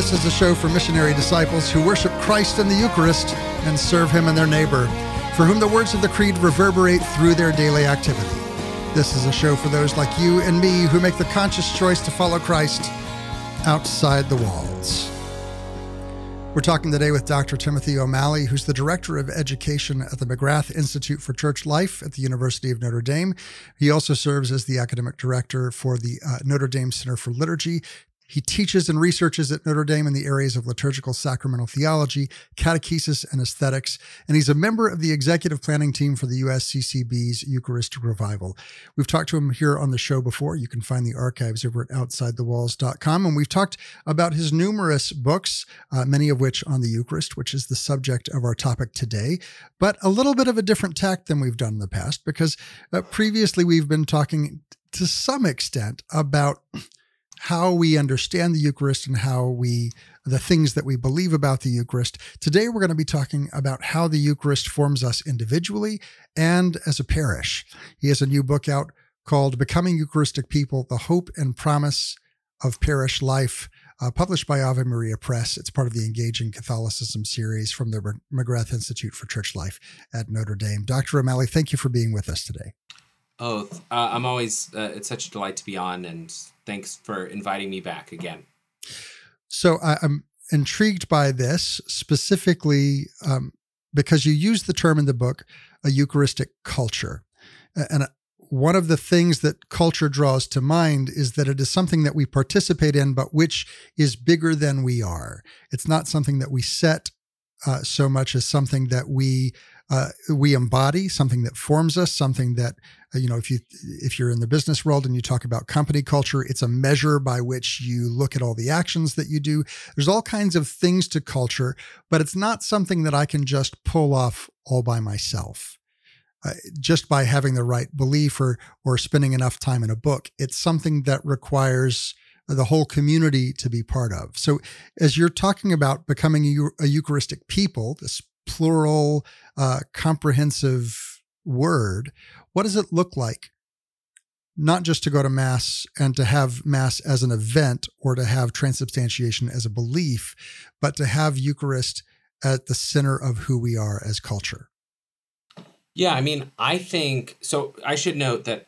This is a show for missionary disciples who worship Christ in the Eucharist and serve Him and their neighbor, for whom the words of the Creed reverberate through their daily activity. This is a show for those like you and me who make the conscious choice to follow Christ outside the walls. We're talking today with Dr. Timothy O'Malley, who's the Director of Education at the McGrath Institute for Church Life at the University of Notre Dame. He also serves as the Academic Director for the uh, Notre Dame Center for Liturgy, he teaches and researches at Notre Dame in the areas of liturgical sacramental theology, catechesis, and aesthetics, and he's a member of the executive planning team for the USCCB's Eucharistic Revival. We've talked to him here on the show before. You can find the archives over at OutsideTheWalls.com, and we've talked about his numerous books, uh, many of which on the Eucharist, which is the subject of our topic today, but a little bit of a different tack than we've done in the past because uh, previously we've been talking to some extent about how we understand the Eucharist and how we, the things that we believe about the Eucharist. Today, we're going to be talking about how the Eucharist forms us individually and as a parish. He has a new book out called Becoming Eucharistic People The Hope and Promise of Parish Life. Uh, published by Ave Maria Press. It's part of the Engaging Catholicism series from the McGrath Institute for Church Life at Notre Dame. Dr. O'Malley, thank you for being with us today. Oh, uh, I'm always, uh, it's such a delight to be on, and thanks for inviting me back again. So I, am intrigued by this specifically um, because you use the term in the book, a Eucharistic culture. And uh, one of the things that culture draws to mind is that it is something that we participate in, but which is bigger than we are. It's not something that we set uh, so much as something that we uh, we embody something that forms us, something that uh, you know. If you if you're in the business world and you talk about company culture, it's a measure by which you look at all the actions that you do. There's all kinds of things to culture, but it's not something that I can just pull off all by myself. Uh, just by having the right belief or or spending enough time in a book, it's something that requires the whole community to be part of. So, as you're talking about becoming a, a Eucharistic people, this plural, uh, comprehensive word, what does it look like? Not just to go to Mass and to have Mass as an event or to have transubstantiation as a belief, but to have Eucharist at the center of who we are as culture. Yeah, I mean, I think so. I should note that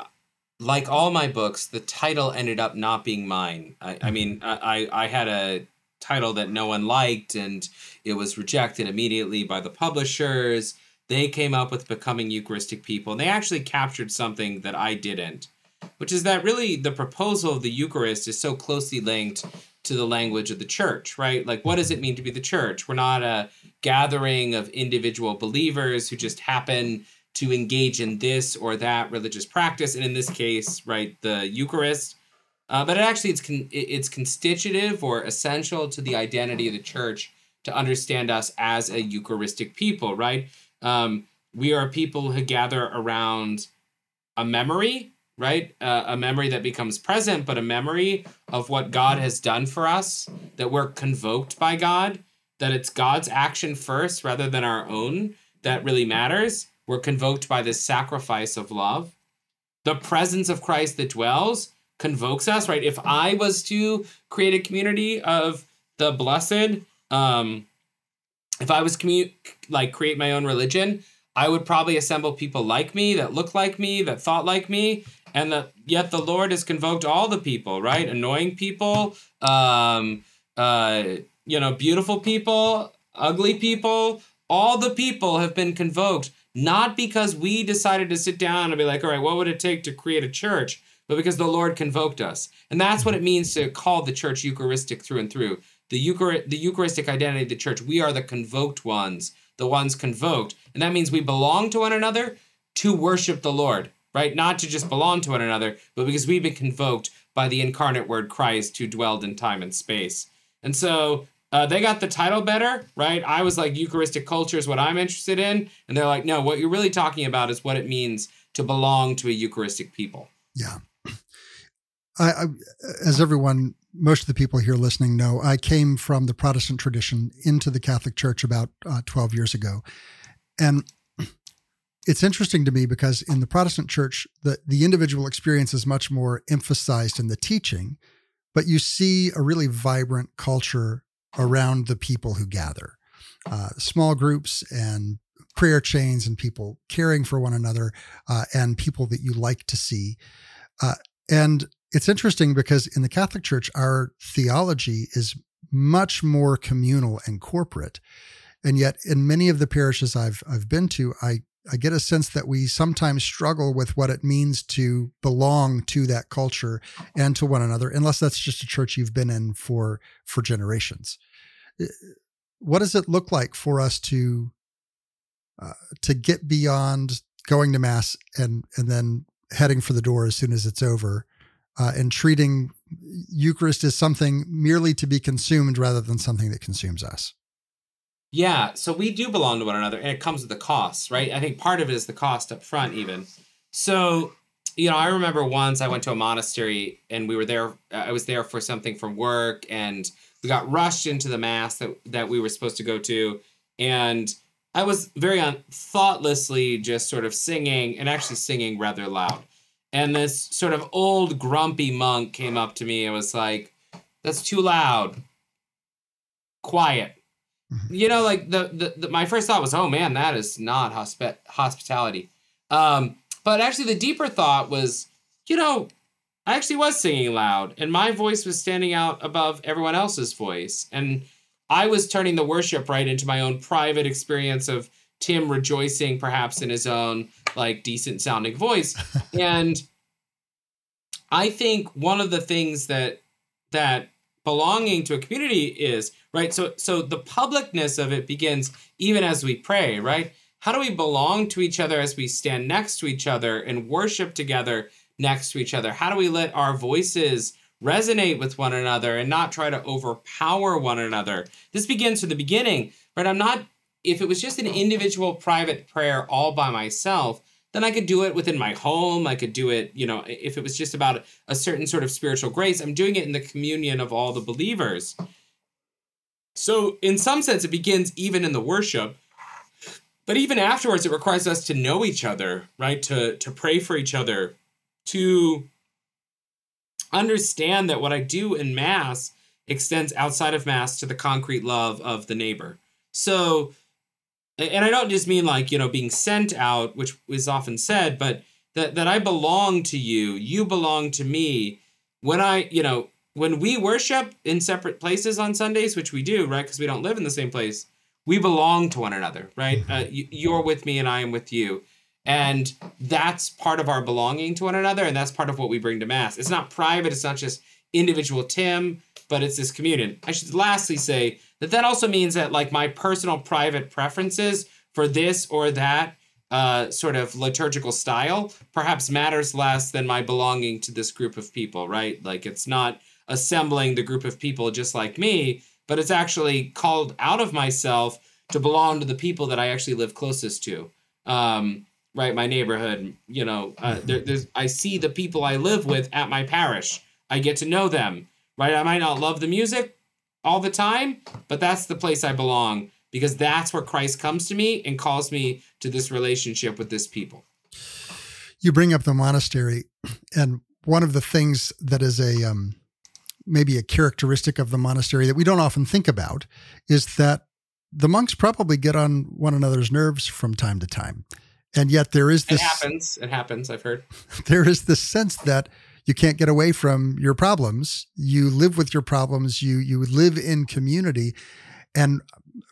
like all my books, the title ended up not being mine. I, I mm-hmm. mean, I, I had a title that no one liked and it was rejected immediately by the publishers. They came up with Becoming Eucharistic People and they actually captured something that I didn't, which is that really the proposal of the Eucharist is so closely linked to the language of the church, right? Like, what does it mean to be the church? We're not a gathering of individual believers who just happen to engage in this or that religious practice, and in this case, right, the Eucharist. Uh, but it actually it's con- it's constitutive or essential to the identity of the church to understand us as a Eucharistic people, right? Um, we are people who gather around a memory, right? Uh, a memory that becomes present, but a memory of what God has done for us, that we're convoked by God, that it's God's action first rather than our own that really matters. We're convoked by this sacrifice of love. The presence of Christ that dwells convokes us, right? If I was to create a community of the blessed, um, if I was commu- like create my own religion, I would probably assemble people like me, that look like me, that thought like me, and that yet the Lord has convoked all the people, right? Annoying people, um, uh, you know, beautiful people, ugly people, all the people have been convoked not because we decided to sit down and be like, all right, what would it take to create a church? But because the Lord convoked us. And that's what it means to call the church Eucharistic through and through. The, Euchar- the Eucharistic identity of the church, we are the convoked ones, the ones convoked. And that means we belong to one another to worship the Lord, right? Not to just belong to one another, but because we've been convoked by the incarnate word Christ who dwelled in time and space. And so uh, they got the title better, right? I was like, Eucharistic culture is what I'm interested in. And they're like, no, what you're really talking about is what it means to belong to a Eucharistic people. Yeah. I, I, as everyone, most of the people here listening know, I came from the Protestant tradition into the Catholic Church about uh, 12 years ago. And it's interesting to me because in the Protestant church, the, the individual experience is much more emphasized in the teaching, but you see a really vibrant culture around the people who gather. Uh, small groups and prayer chains and people caring for one another uh, and people that you like to see. Uh, and it's interesting because in the Catholic Church, our theology is much more communal and corporate. And yet, in many of the parishes I've I've been to, I I get a sense that we sometimes struggle with what it means to belong to that culture and to one another, unless that's just a church you've been in for for generations. What does it look like for us to uh, to get beyond going to mass and and then heading for the door as soon as it's over, uh, and treating Eucharist as something merely to be consumed rather than something that consumes us? Yeah, so we do belong to one another, and it comes with the cost, right? I think part of it is the cost up front, even. So, you know, I remember once I went to a monastery, and we were there. I was there for something from work, and we got rushed into the mass that that we were supposed to go to, and I was very un- thoughtlessly just sort of singing, and actually singing rather loud. And this sort of old grumpy monk came up to me and was like, "That's too loud. Quiet." Mm-hmm. You know, like the, the, the my first thought was, "Oh man, that is not hospi- hospitality." Um, but actually, the deeper thought was, you know, I actually was singing loud, and my voice was standing out above everyone else's voice, and I was turning the worship right into my own private experience of Tim rejoicing, perhaps in his own like decent sounding voice, and I think one of the things that that belonging to a community is right so so the publicness of it begins even as we pray right? How do we belong to each other as we stand next to each other and worship together next to each other? How do we let our voices resonate with one another and not try to overpower one another? This begins from the beginning right? I'm not if it was just an oh. individual private prayer all by myself then I could do it within my home. I could do it, you know, if it was just about a certain sort of spiritual grace, I'm doing it in the communion of all the believers. So, in some sense, it begins even in the worship. But even afterwards, it requires us to know each other, right? To, to pray for each other, to understand that what I do in Mass extends outside of Mass to the concrete love of the neighbor. So, and I don't just mean like, you know, being sent out, which is often said, but that, that I belong to you, you belong to me. When I, you know, when we worship in separate places on Sundays, which we do, right? Because we don't live in the same place, we belong to one another, right? Mm-hmm. Uh, you're with me and I am with you. And that's part of our belonging to one another. And that's part of what we bring to Mass. It's not private, it's not just individual Tim, but it's this communion. I should lastly say that that also means that like my personal private preferences for this or that uh, sort of liturgical style perhaps matters less than my belonging to this group of people, right? Like it's not assembling the group of people just like me, but it's actually called out of myself to belong to the people that I actually live closest to. Um, right, my neighborhood. You know, uh, there, there's I see the people I live with at my parish. I get to know them. Right, I might not love the music, all the time, but that's the place I belong because that's where Christ comes to me and calls me to this relationship with this people. You bring up the monastery, and one of the things that is a um, maybe a characteristic of the monastery that we don't often think about is that the monks probably get on one another's nerves from time to time. And yet there is this It happens. It happens, I've heard. There is this sense that you can't get away from your problems. You live with your problems. You you live in community, and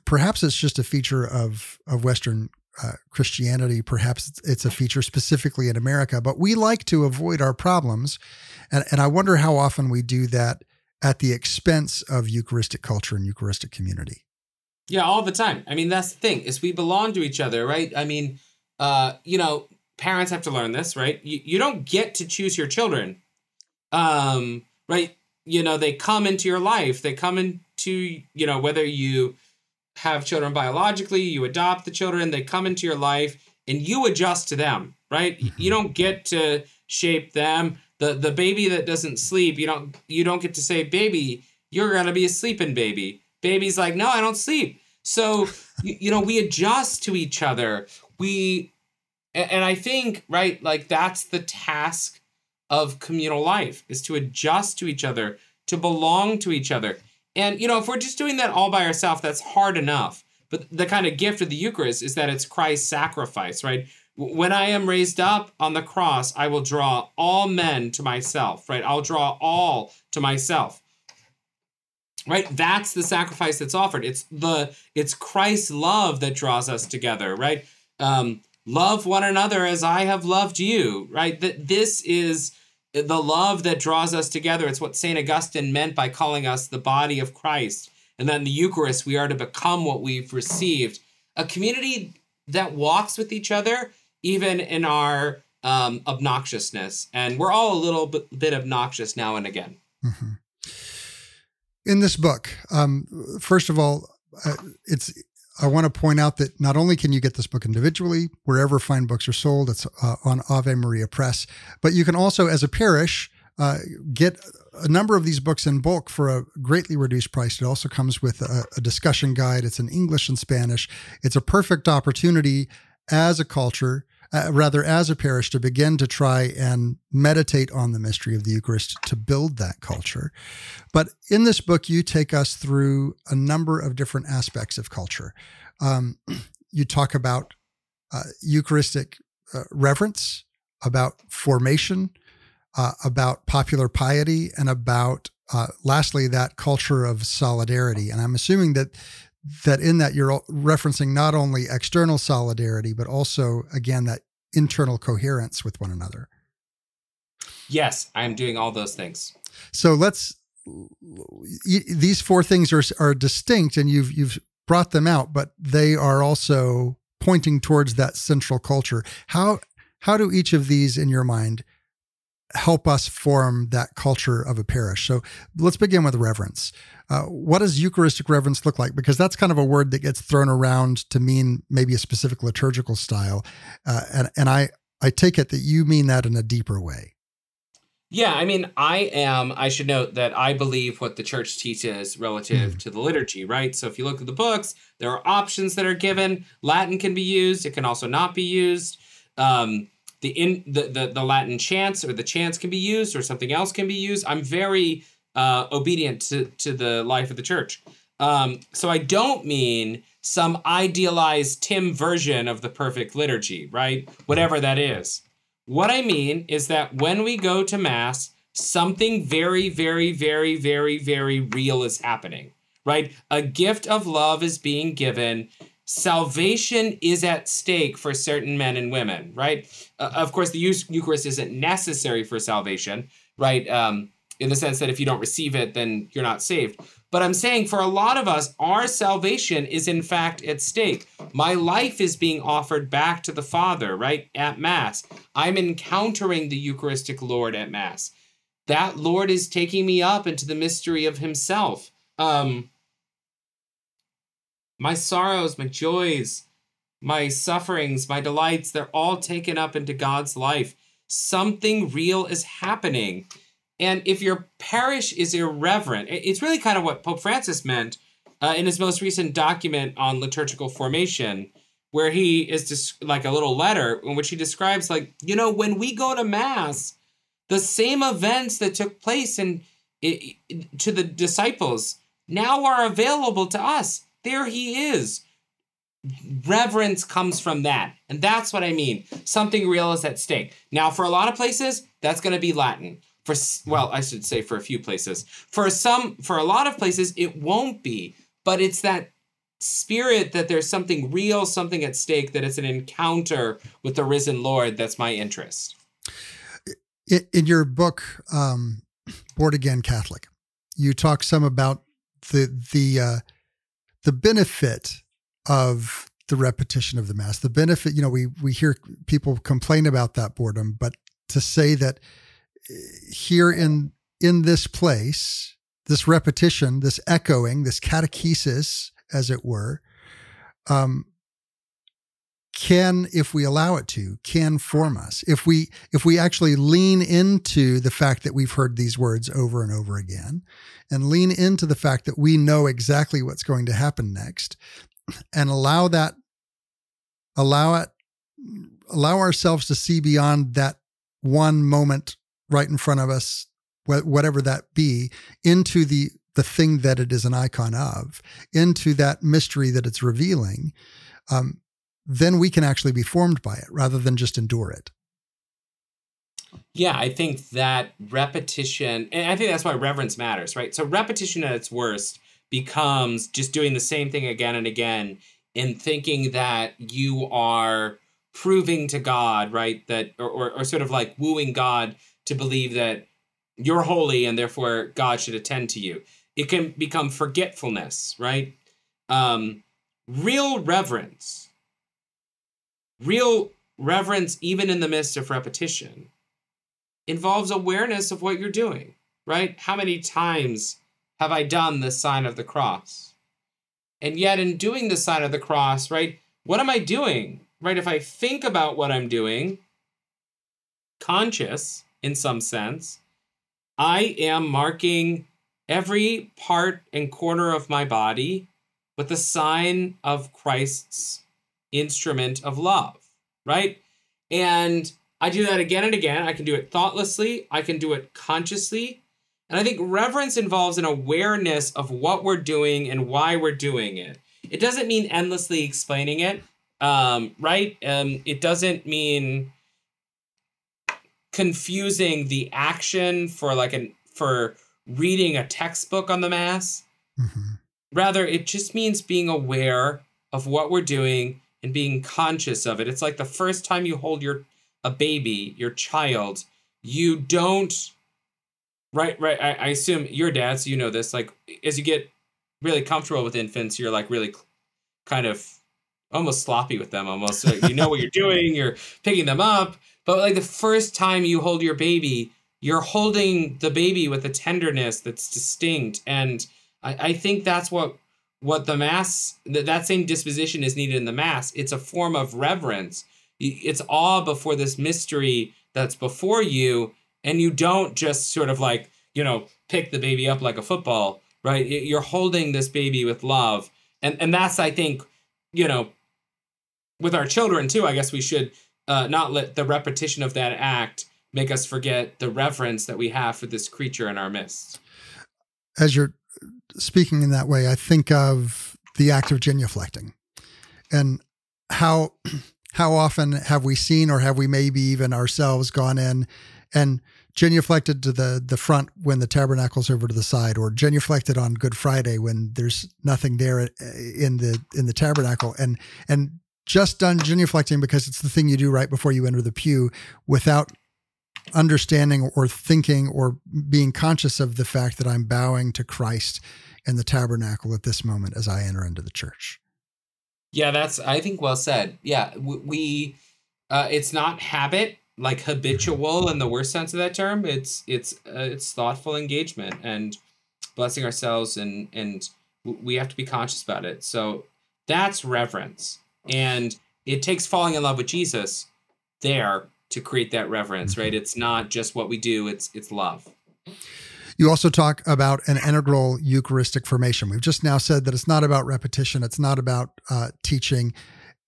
perhaps it's just a feature of of Western uh, Christianity. Perhaps it's a feature specifically in America. But we like to avoid our problems, and and I wonder how often we do that at the expense of Eucharistic culture and Eucharistic community. Yeah, all the time. I mean, that's the thing is we belong to each other, right? I mean, uh, you know, parents have to learn this, right? You, you don't get to choose your children. Um, right? You know, they come into your life. They come into, you know, whether you have children biologically, you adopt the children, they come into your life and you adjust to them, right? Mm-hmm. You don't get to shape them. The the baby that doesn't sleep, you don't you don't get to say, "Baby, you're going to be a sleeping baby." Baby's like, "No, I don't sleep." So, you, you know, we adjust to each other. We and, and I think, right, like that's the task of communal life is to adjust to each other, to belong to each other. And, you know, if we're just doing that all by ourselves, that's hard enough. But the kind of gift of the Eucharist is that it's Christ's sacrifice, right? When I am raised up on the cross, I will draw all men to myself, right? I'll draw all to myself. Right? That's the sacrifice that's offered. It's the it's Christ's love that draws us together, right? Um, love one another as I have loved you, right? That this is the love that draws us together. It's what St. Augustine meant by calling us the body of Christ. And then the Eucharist, we are to become what we've received. A community that walks with each other, even in our um, obnoxiousness. And we're all a little bit, bit obnoxious now and again. Mm-hmm. In this book, um, first of all, uh, it's I want to point out that not only can you get this book individually, wherever fine books are sold, it's uh, on Ave Maria Press, but you can also, as a parish, uh, get a number of these books in bulk for a greatly reduced price. It also comes with a, a discussion guide. It's in English and Spanish. It's a perfect opportunity as a culture uh, rather as a parish, to begin to try and meditate on the mystery of the Eucharist to build that culture. But in this book, you take us through a number of different aspects of culture. Um, you talk about uh, Eucharistic uh, reverence, about formation, uh, about popular piety, and about uh, lastly that culture of solidarity. And I'm assuming that that in that you're referencing not only external solidarity, but also, again, that internal coherence with one another. Yes, I'm doing all those things. So let's, these four things are, are distinct and you've, you've brought them out, but they are also pointing towards that central culture. How, how do each of these in your mind help us form that culture of a parish. So let's begin with reverence. Uh, what does Eucharistic reverence look like? Because that's kind of a word that gets thrown around to mean maybe a specific liturgical style, uh, and and I I take it that you mean that in a deeper way. Yeah, I mean, I am. I should note that I believe what the church teaches relative mm. to the liturgy, right? So if you look at the books, there are options that are given. Latin can be used; it can also not be used. Um, the in the, the the Latin chants or the chants can be used or something else can be used. I'm very uh, obedient to to the life of the church. Um, so I don't mean some idealized Tim version of the perfect liturgy, right? Whatever that is. What I mean is that when we go to mass, something very, very, very, very, very real is happening, right? A gift of love is being given salvation is at stake for certain men and women, right? Uh, of course, the Eucharist isn't necessary for salvation, right? Um, in the sense that if you don't receive it, then you're not saved. But I'm saying for a lot of us, our salvation is in fact at stake. My life is being offered back to the Father, right? At Mass. I'm encountering the Eucharistic Lord at Mass. That Lord is taking me up into the mystery of Himself. Um, my sorrows, my joys, my sufferings, my delights, they're all taken up into God's life. Something real is happening. And if your parish is irreverent, it's really kind of what Pope Francis meant uh, in his most recent document on liturgical formation, where he is just like a little letter in which he describes, like, you know, when we go to Mass, the same events that took place in, in to the disciples now are available to us there he is. Reverence comes from that. And that's what I mean. Something real is at stake. Now, for a lot of places, that's going to be Latin. For well, I should say for a few places. For some for a lot of places it won't be, but it's that spirit that there's something real, something at stake, that it's an encounter with the risen Lord that's my interest. In your book, um, Born Again Catholic, you talk some about the the uh, the benefit of the repetition of the mass the benefit you know we we hear people complain about that boredom but to say that eh, here in in this place this repetition this echoing this catechesis as it were um can if we allow it to can form us. If we if we actually lean into the fact that we've heard these words over and over again and lean into the fact that we know exactly what's going to happen next and allow that allow it allow ourselves to see beyond that one moment right in front of us whatever that be into the the thing that it is an icon of into that mystery that it's revealing, um, then we can actually be formed by it rather than just endure it. Yeah, I think that repetition, and I think that's why reverence matters, right? So, repetition at its worst becomes just doing the same thing again and again and thinking that you are proving to God, right? That, or, or, or sort of like wooing God to believe that you're holy and therefore God should attend to you. It can become forgetfulness, right? Um, real reverence, real reverence, even in the midst of repetition, involves awareness of what you're doing, right? How many times have I done the sign of the cross? And yet, in doing the sign of the cross, right, what am I doing? Right? If I think about what I'm doing, conscious in some sense, I am marking every part and corner of my body with the sign of Christ's instrument of love, right? And I do that again and again. I can do it thoughtlessly, I can do it consciously. And I think reverence involves an awareness of what we're doing and why we're doing it. It doesn't mean endlessly explaining it, um, right? Um, it doesn't mean confusing the action for like an for reading a textbook on the mass. Mm-hmm. Rather, it just means being aware of what we're doing and being conscious of it. It's like the first time you hold your a baby, your child, you don't right right I, I assume your dad so you know this like as you get really comfortable with infants you're like really kind of almost sloppy with them almost you know what you're doing you're picking them up but like the first time you hold your baby you're holding the baby with a tenderness that's distinct and i, I think that's what what the mass that, that same disposition is needed in the mass. It's a form of reverence. It's awe before this mystery that's before you and you don't just sort of like you know pick the baby up like a football right? You're holding this baby with love. And and that's i think you know with our children too i guess we should uh, not let the repetition of that act make us forget the reverence that we have for this creature in our midst. As you're speaking in that way i think of the act of genuflecting and how how often have we seen or have we maybe even ourselves gone in and genuflected to the the front when the tabernacle's over to the side or genuflected on good friday when there's nothing there uh, in the in the tabernacle. And and just done genuflecting because it's the thing you do right before you enter the pew without understanding or thinking or being conscious of the fact that i'm bowing to christ in the tabernacle at this moment as i enter into the church yeah that's i think well said yeah we uh, it's not habit like habitual in the worst sense of that term. It's it's uh, it's thoughtful engagement and blessing ourselves and and we have to be conscious about it. So that's reverence. And it takes falling in love with Jesus there to create that reverence, right? It's not just what we do, it's it's love. You also talk about an integral Eucharistic formation. We've just now said that it's not about repetition, it's not about uh, teaching,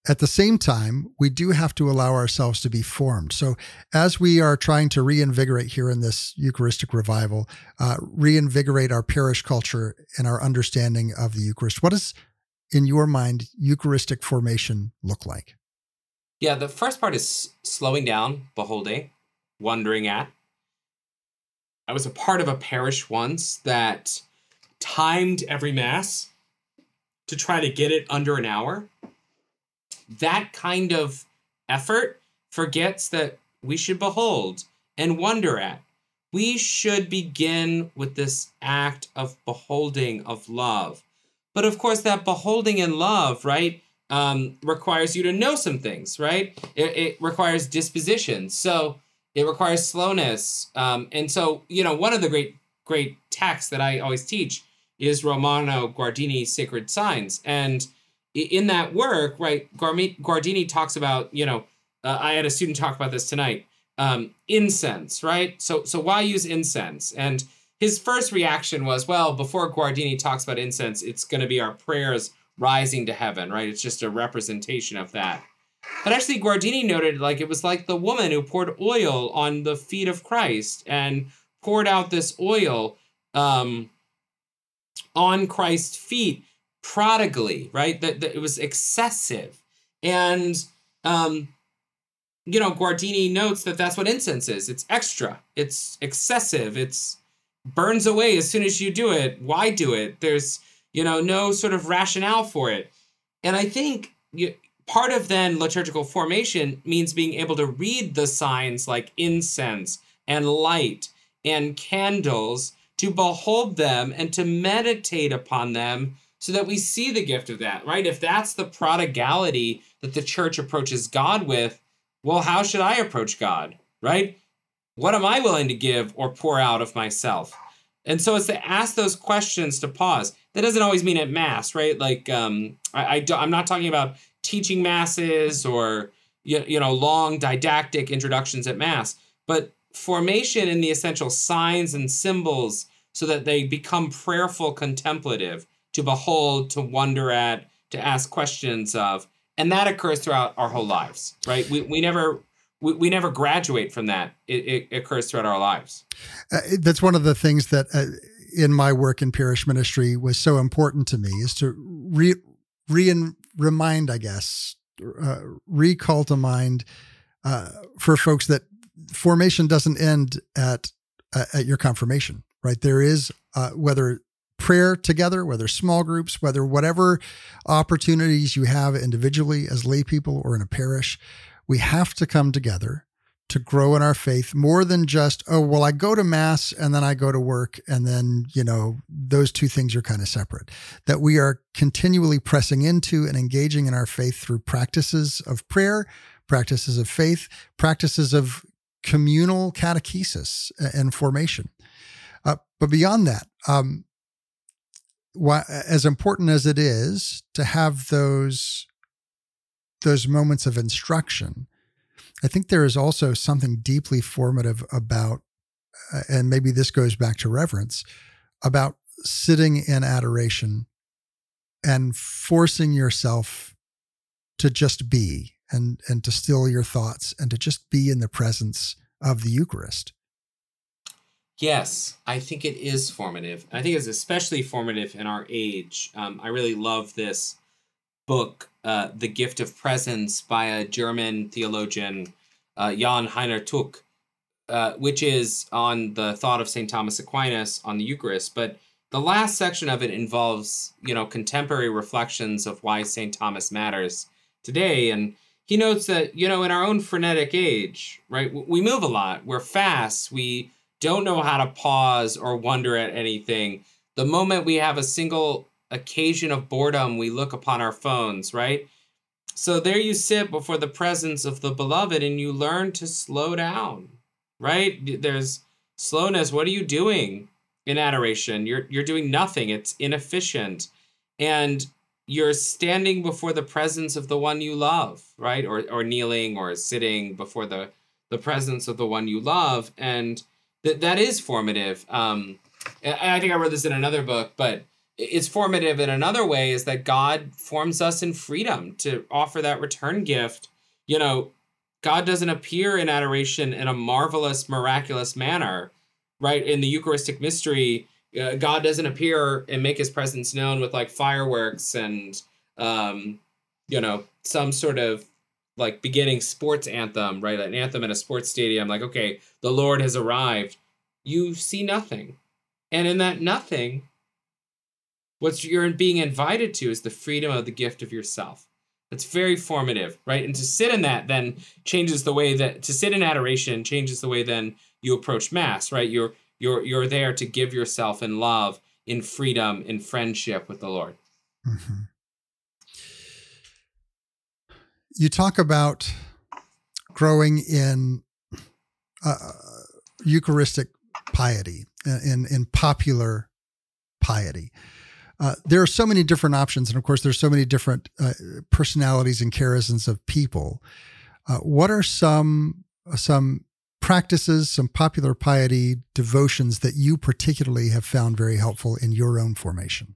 at the same time, we do have to allow ourselves to be formed. So, as we are trying to reinvigorate here in this Eucharistic revival, uh, reinvigorate our parish culture and our understanding of the Eucharist, what does, in your mind, Eucharistic formation look like? Yeah, the first part is slowing down, beholding, wondering at. I was a part of a parish once that timed every Mass to try to get it under an hour that kind of effort forgets that we should behold and wonder at. We should begin with this act of beholding, of love. But of course, that beholding and love, right, um, requires you to know some things, right? It, it requires disposition. So it requires slowness. Um, and so, you know, one of the great, great texts that I always teach is Romano Guardini's Sacred Signs. And in that work, right, Guardini talks about, you know, uh, I had a student talk about this tonight. Um, incense, right? So, so why use incense? And his first reaction was, well, before Guardini talks about incense, it's going to be our prayers rising to heaven, right? It's just a representation of that. But actually, Guardini noted like it was like the woman who poured oil on the feet of Christ and poured out this oil um, on Christ's feet prodigally, right? That, that it was excessive. And, um, you know, Guardini notes that that's what incense is. It's extra, it's excessive, it's burns away as soon as you do it. Why do it? There's, you know, no sort of rationale for it. And I think you, part of then liturgical formation means being able to read the signs like incense and light and candles to behold them and to meditate upon them so that we see the gift of that, right? If that's the prodigality that the church approaches God with, well, how should I approach God, right? What am I willing to give or pour out of myself? And so it's to ask those questions to pause. That doesn't always mean at mass, right? Like um, I, I I'm not talking about teaching masses or you, you know long didactic introductions at mass, but formation in the essential signs and symbols so that they become prayerful contemplative to behold, to wonder at, to ask questions of. And that occurs throughout our whole lives, right? We, we never we, we never graduate from that. It, it occurs throughout our lives. Uh, that's one of the things that uh, in my work in parish ministry was so important to me is to re, re remind, I guess, uh, recall to mind uh, for folks that formation doesn't end at uh, at your confirmation, right? There is uh, whether prayer together, whether small groups, whether whatever opportunities you have individually as lay people or in a parish, we have to come together to grow in our faith more than just, oh, well, I go to mass and then I go to work. And then, you know, those two things are kind of separate. That we are continually pressing into and engaging in our faith through practices of prayer, practices of faith, practices of communal catechesis and formation. Uh, but beyond that, um, why, as important as it is to have those those moments of instruction, I think there is also something deeply formative about, uh, and maybe this goes back to reverence, about sitting in adoration and forcing yourself to just be and and to still your thoughts and to just be in the presence of the Eucharist. Yes, I think it is formative. I think it's especially formative in our age. Um, I really love this book, uh, The Gift of Presence, by a German theologian, uh, Jan Heiner Tuck, uh, which is on the thought of St. Thomas Aquinas on the Eucharist. But the last section of it involves, you know, contemporary reflections of why St. Thomas matters today. And he notes that, you know, in our own frenetic age, right, we move a lot, we're fast, we don't know how to pause or wonder at anything. The moment we have a single occasion of boredom, we look upon our phones, right? So there you sit before the presence of the beloved and you learn to slow down, right? There's slowness. What are you doing in adoration? You're you're doing nothing. It's inefficient. And you're standing before the presence of the one you love, right? Or or kneeling or sitting before the the presence of the one you love and that that is formative. Um I think I wrote this in another book, but it's formative in another way is that God forms us in freedom to offer that return gift. You know, God doesn't appear in adoration in a marvelous, miraculous manner, right? In the Eucharistic mystery, uh, God doesn't appear and make his presence known with like fireworks and, um, you know, some sort of like beginning sports anthem, right? An anthem in a sports stadium, like, okay, the Lord has arrived. You see nothing. And in that nothing, what you're being invited to is the freedom of the gift of yourself. That's very formative, right? And to sit in that then changes the way that to sit in adoration changes the way then you approach mass, right? You're you're you're there to give yourself in love, in freedom, in friendship with the Lord. Mm-hmm. You talk about growing in uh, Eucharistic piety, in in popular piety. Uh, there are so many different options, and of course, there's so many different uh, personalities and charisms of people. Uh, what are some some practices, some popular piety devotions that you particularly have found very helpful in your own formation?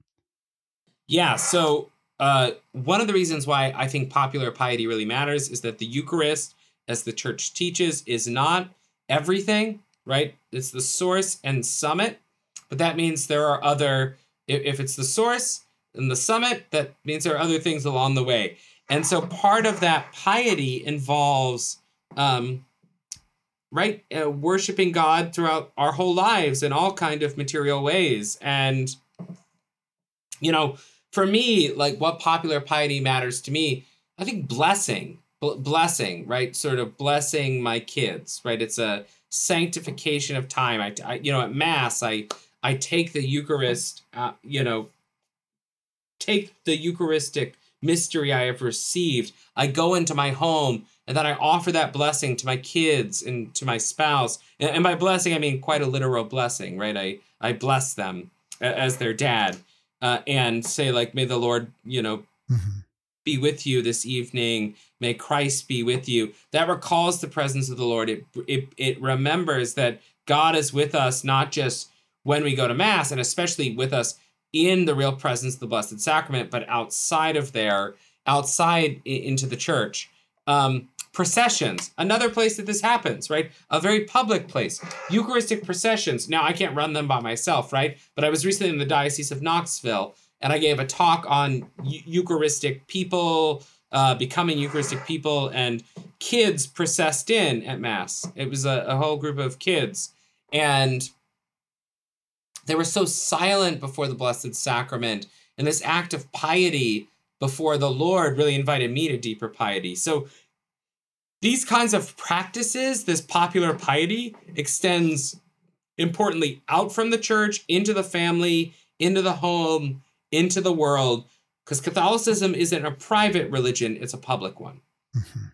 Yeah, so uh, one of the reasons why I think popular piety really matters is that the Eucharist, as the Church teaches, is not everything. Right? It's the source and summit, but that means there are other If, it's the source and the summit, that means there are other things along the way. And so part of that piety involves, um, right, uh, worshiping God throughout our whole lives in all kind of material ways. And, you know, for me, like what popular piety matters to me, I think blessing, blessing, right? Sort of blessing my kids, right? It's a sanctification of time. I, I you know, at Mass, I I take the Eucharist, uh, you know, take the Eucharistic mystery I have received. I go into my home and then I offer that blessing to my kids and to my spouse. And, and by blessing, I mean quite a literal blessing, right? I, I bless them as their dad uh, and say, like, may the Lord, you know, mm-hmm. be with you this evening. May Christ be with you. That recalls the presence of the Lord. It, it, it remembers that God is with us, not just when we go to Mass, and especially with us in the real presence of the Blessed Sacrament, but outside of there, outside into the church. Um, processions, another place that this happens, right? A very public place. Eucharistic processions. Now, I can't run them by myself, right? But I was recently in the Diocese of Knoxville and I gave a talk on Eucharistic people, uh, becoming Eucharistic people, and kids processed in at Mass. It was a, a whole group of kids. And they were so silent before the Blessed Sacrament. And this act of piety before the Lord really invited me to deeper piety. So these kinds of practices, this popular piety, extends importantly out from the church into the family, into the home, into the world, because Catholicism isn't a private religion, it's a public one. Mm-hmm.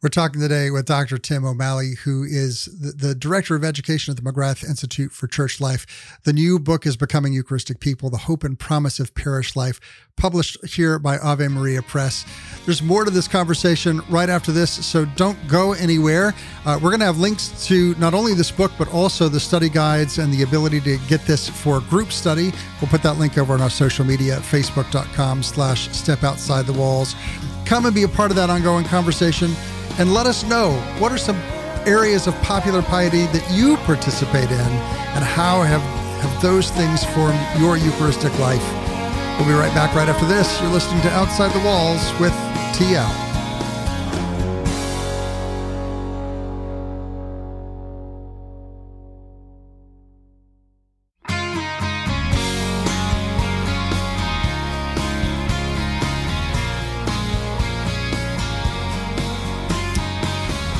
We're talking today with Dr. Tim O'Malley, who is the, the, Director of Education at the McGrath Institute for Church Life. The new book is Becoming Eucharistic People The Hope and Promise of Parish Life, published here by Ave Maria Press. There's more to this conversation right after this, so don't go anywhere. Uh, we're going to have links to not only this book, but also the study guides and the ability to get this for group study. We'll put that link over on our social media, facebook.com slash step outside the walls. Come and be a part of that ongoing conversation and let us know what are some areas of popular piety that you participate in and how have, have those things formed your Eucharistic life. We'll be right back right after this. You're listening to Outside the Walls with TL.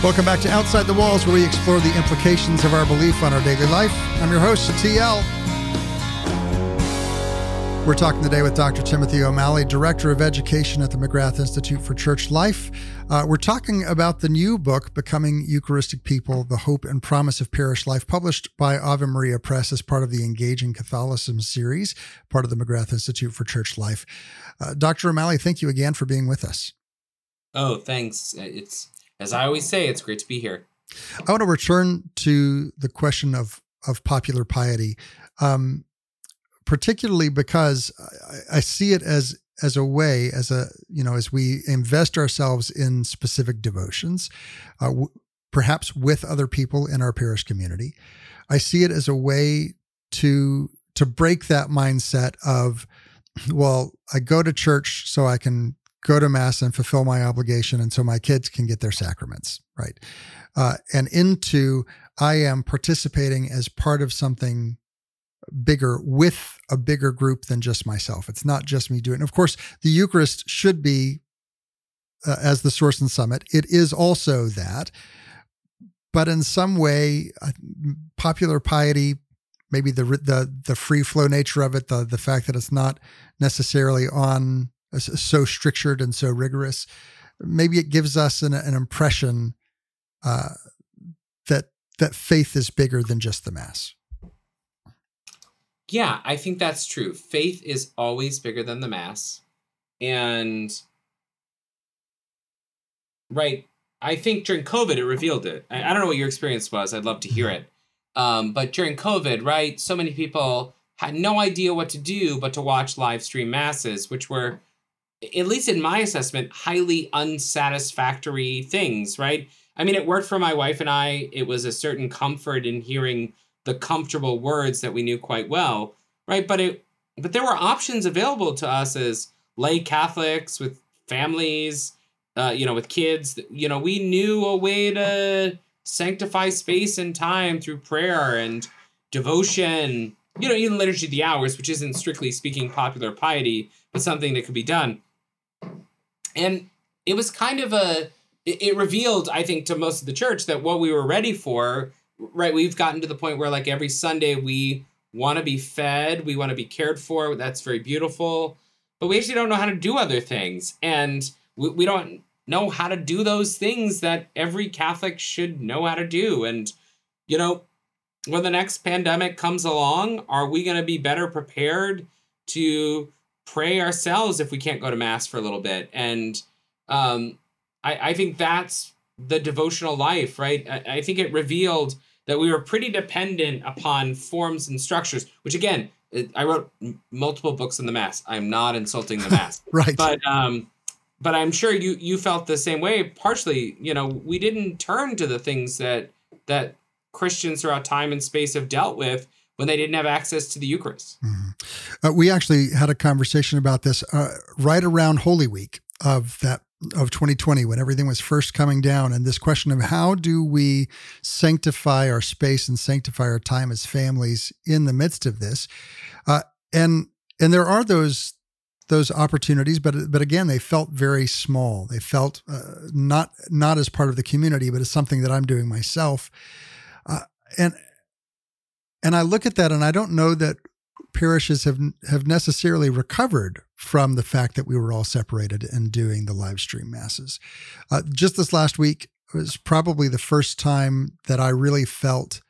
Welcome back to Outside the Walls, where we explore the implications of our belief on our daily life. I'm your host, TL. We're talking today with Dr. Timothy O'Malley, Director of Education at the McGrath Institute for Church Life. Uh, we're talking about the new book, Becoming Eucharistic People The Hope and Promise of Parish Life, published by Ave Maria Press as part of the Engaging Catholicism series, part of the McGrath Institute for Church Life. Uh, Dr. O'Malley, thank you again for being with us. Oh, thanks. It's as I always say, it's great to be here. I want to return to the question of of popular piety, um, particularly because I, I, see it as as a way, as a you know, as we invest ourselves in specific devotions, uh, w- perhaps with other people in our parish community. I see it as a way to to break that mindset of, well, I go to church so I can go to mass and fulfill my obligation and so my kids can get their sacraments right? Uh, and into i am participating as part of something bigger with a bigger group than just myself. It's not just me doing it. and of course the eucharist should be uh, as the source and summit. It is also that. But in some way uh, popular piety maybe the the the free flow nature of it the the fact that it's not necessarily on so strictured and so rigorous, maybe it gives us an, an impression uh, that that faith is bigger than just the mass. Yeah, I think that's true. Faith is always bigger than the mass, and right. I think during COVID it revealed it. I, I don't know what your experience was. I'd love to hear mm-hmm. it. Um, but during COVID, right, so many people had no idea what to do but to watch live stream masses, which were at least in my assessment, highly unsatisfactory things, right? I mean, it worked for my wife and I. It was a certain comfort in hearing the comfortable words that we knew quite well. right? But it but there were options available to us as lay Catholics with families, uh, you know, with kids. You know, we knew a way to sanctify space and time through prayer and devotion. You know, even liturgy of the hours, which isn't strictly speaking popular piety, but something that could be done. And it was kind of a it, revealed, I think, to most of the church that what we were ready for, right? We've gotten to the point where like every Sunday we want to be fed, we want to be cared for. That's very beautiful. But we actually don't know how to do other things. And we, we don't know how to do those things that every Catholic should know how to do. And, you know, when the next pandemic comes along, are we going to be better prepared to pray ourselves if we can't go to Mass for a little bit? And um, I, I think that's the devotional life, right? I, I think it revealed that we were pretty dependent upon forms and structures, which again, I wrote multiple books on the mass. I'm not insulting the mass, right? But um, but I'm sure you you felt the same way. Partially, you know, we didn't turn to the things that that Christians throughout time and space have dealt with when they didn't have access to the Eucharist. Mm-hmm. Uh, we actually had a conversation about this uh, right around Holy Week of that of 2020 when everything was first coming down and this question of how do we sanctify our space and sanctify our time as families in the midst of this uh, and and there are those those opportunities but but again they felt very small they felt uh, not not as part of the community but as something that I'm doing myself uh, and and I look at that and I don't know that parishes have have necessarily recovered from the fact that we were all separated and doing the live stream masses. Uh, just this last week was probably the first time that I really felt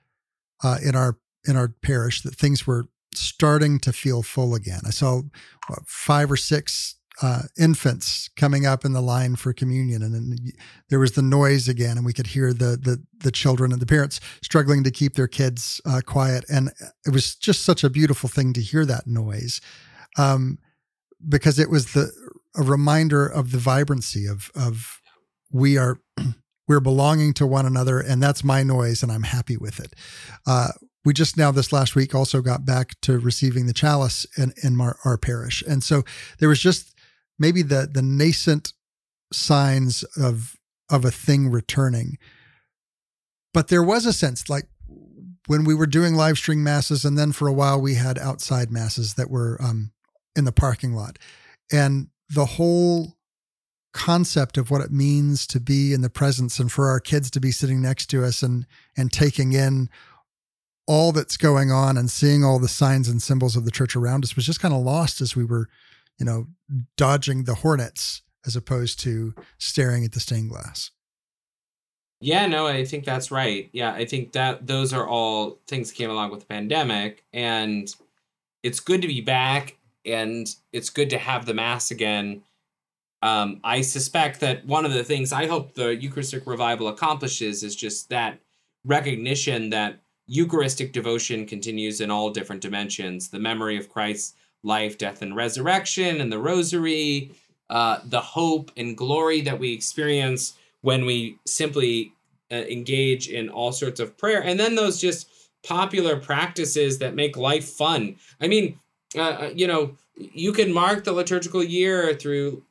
uh, in our in our parish that things were starting to feel full again. I saw what, five or six uh, infants coming up in the line for communion, and then there was the noise again, and we could hear the the the children and the parents struggling to keep their kids uh, quiet, and it was just such a beautiful thing to hear that noise, um, because it was the a reminder of the vibrancy of of we are we're belonging to one another, and that's my noise, and I'm happy with it. Uh, we just now this last week also got back to receiving the chalice in in our, our parish, and so there was just maybe the the nascent signs of of a thing returning. But there was a sense like when we were doing live stream masses, and then for a while we had outside masses that were um, in the parking lot, and the whole concept of what it means to be in the presence and for our kids to be sitting next to us and and taking in all that's going on and seeing all the signs and symbols of the church around us was just kind of lost as we were you know, dodging the hornets as opposed to staring at the stained glass. Yeah, no, I think that's right. Yeah, I think that those are all things that came along with the pandemic and it's good to be back and it's good to have the mass again. Um, I suspect that one of the things I hope the Eucharistic revival accomplishes is just that recognition that Eucharistic devotion continues in all different dimensions. The memory of Christ life, death, and resurrection, and the rosary, uh, the hope and glory that we experience when we simply uh, engage in all sorts of prayer. And then those just popular practices that make life fun. I mean, uh, uh you know, you can mark the liturgical year through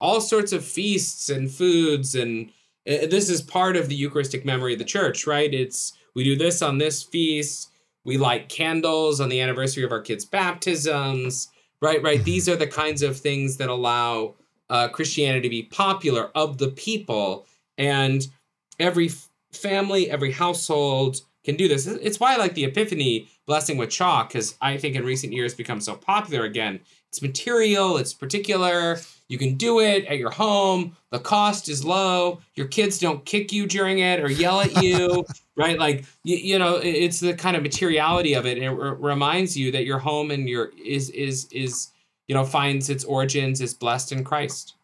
all sorts of feasts and foods and uh, this is part of the eucharistic memory of the church right it's we do this on this feast we light candles on the anniversary of our kids' baptisms, right? Right. Mm-hmm. These are the kinds of things that allow uh, Christianity to be popular of the people, and every f- family, every household can do this. It's why I like the Epiphany blessing with chalk, because I think in recent years become so popular again. It's material, it's particular, you can do it at your home. The cost is low. Your kids don't kick you during it or yell at you, right? Like you, you know, it's the kind of materiality of it, and it r- reminds you that your home and your is is is you know finds its origins is blessed in Christ.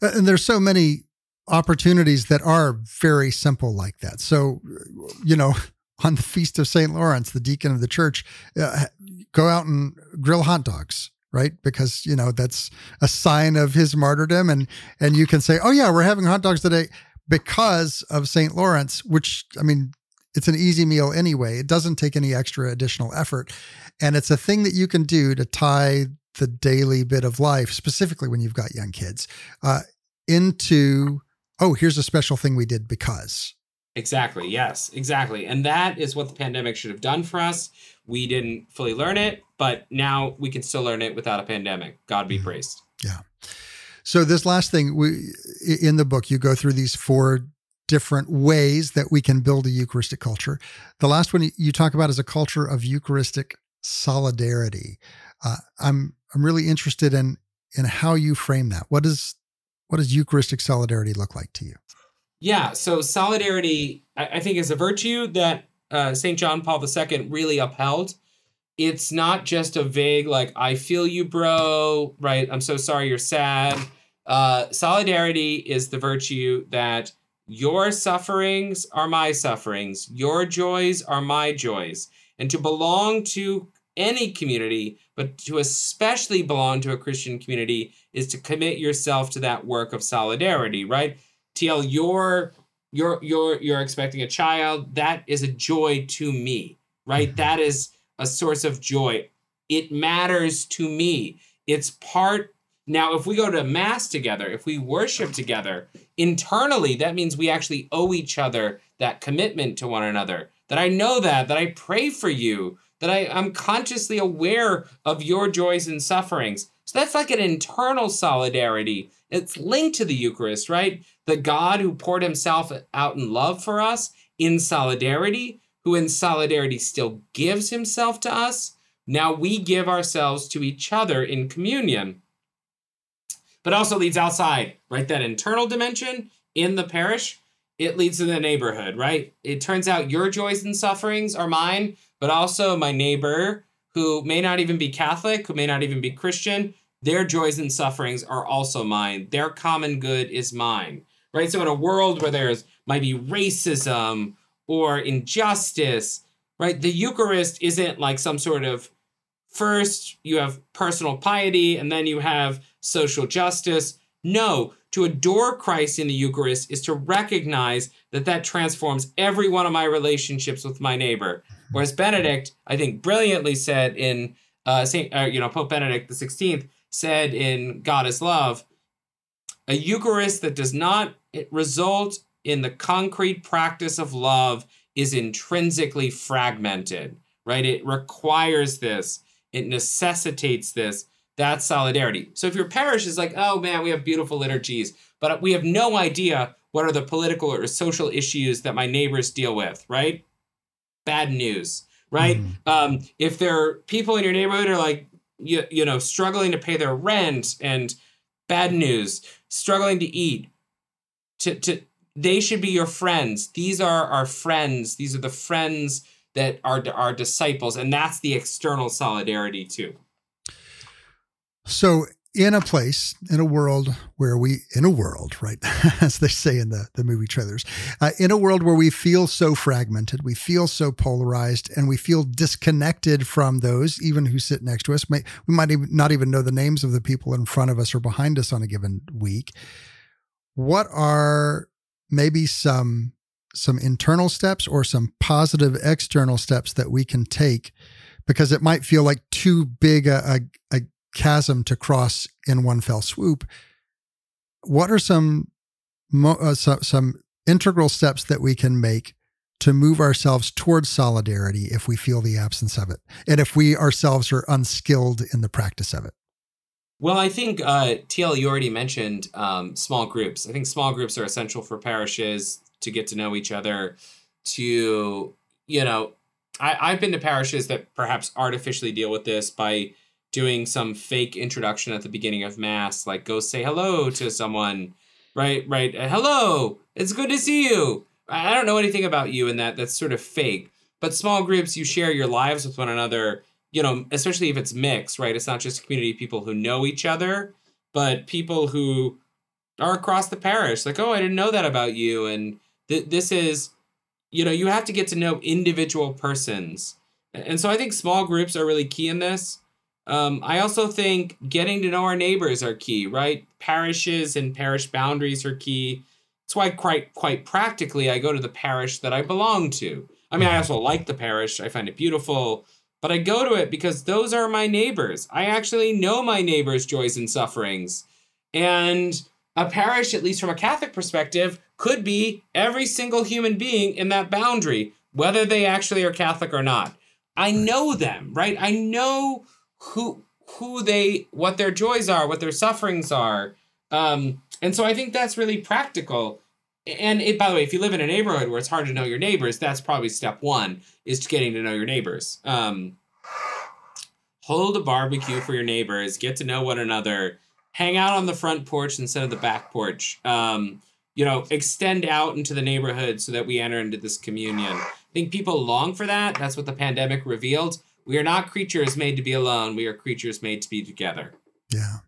And there's so many opportunities that are very simple like that. So, you know, on the feast of St. Lawrence, the deacon of the church, uh, go out and grill hot dogs right because you know that's a sign of his martyrdom and and you can say oh yeah we're having hot dogs today because of st lawrence which i mean it's an easy meal anyway. It doesn't take any extra additional effort. And it's a thing that you can do to tie the daily bit of life, specifically when you've got young kids, uh, into, oh, here's a special thing we did because. Exactly. Yes, exactly. And that is what the pandemic should have done for us. We didn't fully learn it, but now we can still learn it without a pandemic. God be mm-hmm. praised. Yeah. So this last thing we in the book you go through these four different ways that we can build a Eucharistic culture. The last one you talk about is a culture of Eucharistic solidarity. Uh, I'm I'm really interested in in how you frame that. What does what does Eucharistic solidarity look like to you? Yeah, so solidarity, I, think, is a virtue that uh, St. John Paul II really upheld. It's not just a vague, like, I feel you, bro, right? I'm so sorry you're sad. Uh, solidarity is the virtue that your sufferings are my sufferings, your joys are my joys. And to belong to any community, but to especially belong to a Christian community, is to commit yourself to that work of solidarity, right? TL, you're you're you're you're expecting a child. That is a joy to me, right? Mm-hmm. That is a source of joy. It matters to me. It's part now, if we go to Mass together, if we worship together, internally, that means we actually owe each other that commitment to one another. That I know that, that I pray for you, that I, I'm consciously aware of your joys and sufferings. So that's like an internal solidarity. It's linked to the Eucharist, right? The God who poured himself out in love for us in solidarity, who in solidarity still gives himself to us. Now we give ourselves to each other in communion. But also leads outside, right? That internal dimension in the parish, it leads to the neighborhood, right? It turns out your joys and sufferings are mine, but also my neighbor who may not even be Catholic, who may not even be Christian, their joys and sufferings are also mine. Their common good is mine. Right? So in a world where there's might be racism or injustice, right? The Eucharist isn't like some sort of first you have personal piety and then you have social justice. No, to adore Christ in the Eucharist is to recognize that that transforms every one of my relationships with my neighbor. Whereas Benedict, I think, brilliantly said in uh, Saint, uh, you know, Pope Benedict the Sixteenth said in God is Love, a Eucharist that does not result in the concrete practice of love is intrinsically fragmented, right? It requires this, it necessitates this. That's solidarity. So if your parish is like, oh man, we have beautiful liturgies, but we have no idea what are the political or social issues that my neighbors deal with, right? Bad news, right? Mm. Um, if there are people in your neighborhood are like, you, you know, struggling to pay their rent and bad news, struggling to eat, to, to they should be your friends. These are our friends. These are the friends that are our disciples, and that's the external solidarity too. So in a place in a world where we in a world right as they say in the, the movie trailers uh, in a world where we feel so fragmented we feel so polarized and we feel disconnected from those even who sit next to us may, we might even not even know the names of the people in front of us or behind us on a given week what are maybe some some internal steps or some positive external steps that we can take? Because it might feel like too big a, a, a chasm to cross in one fell swoop. What are some uh, some, some integral steps that we can make to move ourselves towards solidarity if we feel the absence of it, and if we ourselves are unskilled in the practice of it? Well, I think uh, TL, you already mentioned um, small groups. I think small groups are essential for parishes to get to know each other. To you know, I, I've been to parishes that perhaps artificially deal with this by doing some fake introduction at the beginning of mass, like go say hello to someone, right? Right. Uh, hello, it's good to see you. I don't know anything about you, and that that's sort of fake. But small groups, you share your lives with one another. You know, especially if it's mixed, right? It's not just a community of people who know each other, but people who are across the parish. Like, oh, I didn't know that about you, and th- this is, you know, you have to get to know individual persons, and so I think small groups are really key in this. Um, I also think getting to know our neighbors are key, right? Parishes and parish boundaries are key. That's why quite quite practically I go to the parish that I belong to. I mean, I also like the parish. I find it beautiful, but I go to it because those are my neighbors. I actually know my neighbors' joys and sufferings. And a parish, at least from a Catholic perspective, could be every single human being in that boundary, whether they actually are Catholic or not. I know them, right? I know who who they what their joys are, what their sufferings are. Um, and so I think that's really practical. And it, by the way, if you live in a neighborhood where it's hard to know your neighbors, that's probably step one is getting to know your neighbors. Um, hold a barbecue for your neighbors, get to know one another, hang out on the front porch instead of the back porch. Um, you know, extend out into the neighborhood so that we enter into this communion. I think people long for that. That's what the pandemic revealed. We are not creatures made to be alone. We are creatures made to be together. Yeah.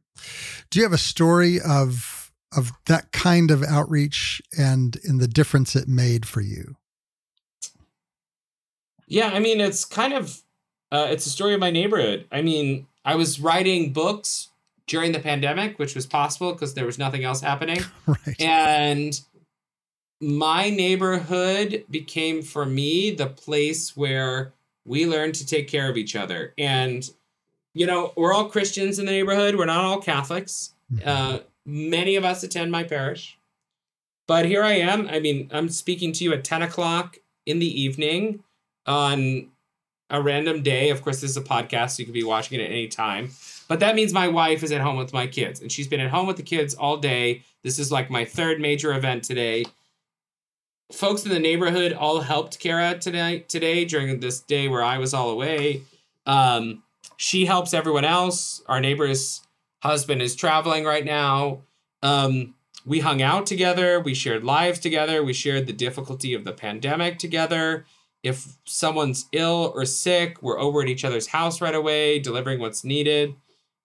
Do you have a story of of that kind of outreach and in the difference it made for you? Yeah, I mean, it's kind of uh, it's a story of my neighborhood. I mean, I was writing books during the pandemic, which was possible because there was nothing else happening. right. And my neighborhood became for me the place where we learn to take care of each other. And, you know, we're all Christians in the neighborhood, we're not all Catholics. Mm-hmm. Uh, many of us attend my parish. But here I am. I mean, I'm speaking to you at 10 o'clock in the evening on a random day. Of course, this is a podcast, so you could be watching it at any time. But that means my wife is at home with my kids, and she's been at home with the kids all day. This is like my third major event today. Folks in the neighborhood all helped Kara today today during this day where I was all away. Um, she helps everyone else. Our neighbor's husband is traveling right now. Um, we hung out together. We shared lives together. We shared the difficulty of the pandemic together. If someone's ill or sick, we're over at each other's house right away, delivering what's needed.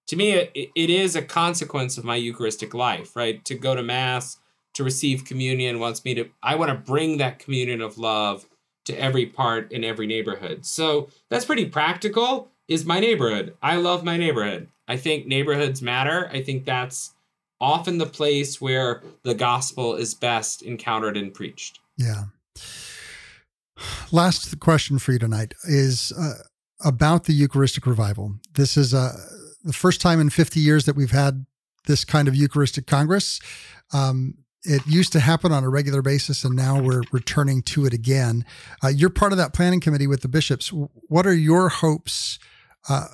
To me, it, it is a consequence of my Eucharistic life, right? To go to Mass, to receive communion wants me to, I want to bring that communion of love to every part in every neighborhood. So that's pretty practical, is my neighborhood. I love my neighborhood. I think neighborhoods matter. I think that's often the place where the gospel is best encountered and preached. Yeah. Last question for you tonight is uh, about the Eucharistic revival. This is uh, the first time in 50 years that we've had this kind of Eucharistic Congress. Um, it used to happen on a regular basis, and now we're returning to it again. Uh, you're part of that planning committee with the bishops. What are your hopes uh,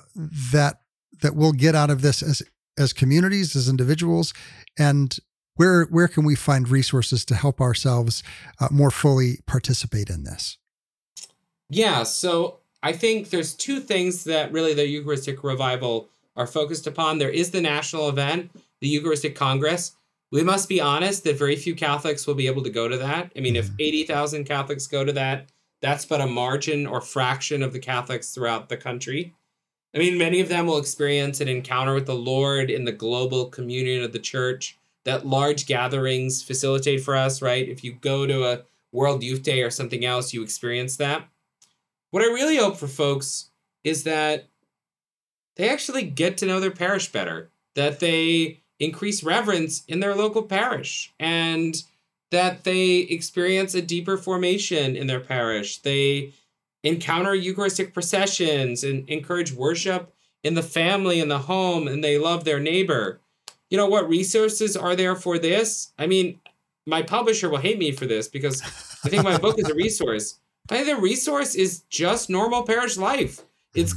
that that we'll get out of this as as communities, as individuals, and where where can we find resources to help ourselves uh, more fully participate in this? Yeah, so I think there's two things that really the Eucharistic revival are focused upon. There is the national event, the Eucharistic Congress. We must be honest that very few Catholics will be able to go to that. I mean, if mm-hmm. 80,000 Catholics go to that, that's but a margin or fraction of the Catholics throughout the country. I mean, many of them will experience an encounter with the Lord in the global communion of the church that large gatherings facilitate for us, right? If you go to a World Youth Day or something else, you experience that. What I really hope for folks is that they actually get to know their parish better, that they increase reverence in their local parish, and that they experience a deeper formation in their parish. They encounter Eucharistic processions and encourage worship in the family, in the home, and they love their neighbor you know what resources are there for this? I mean, my publisher will hate me for this because I think my book is a resource. I think the resource is just normal parish life. It's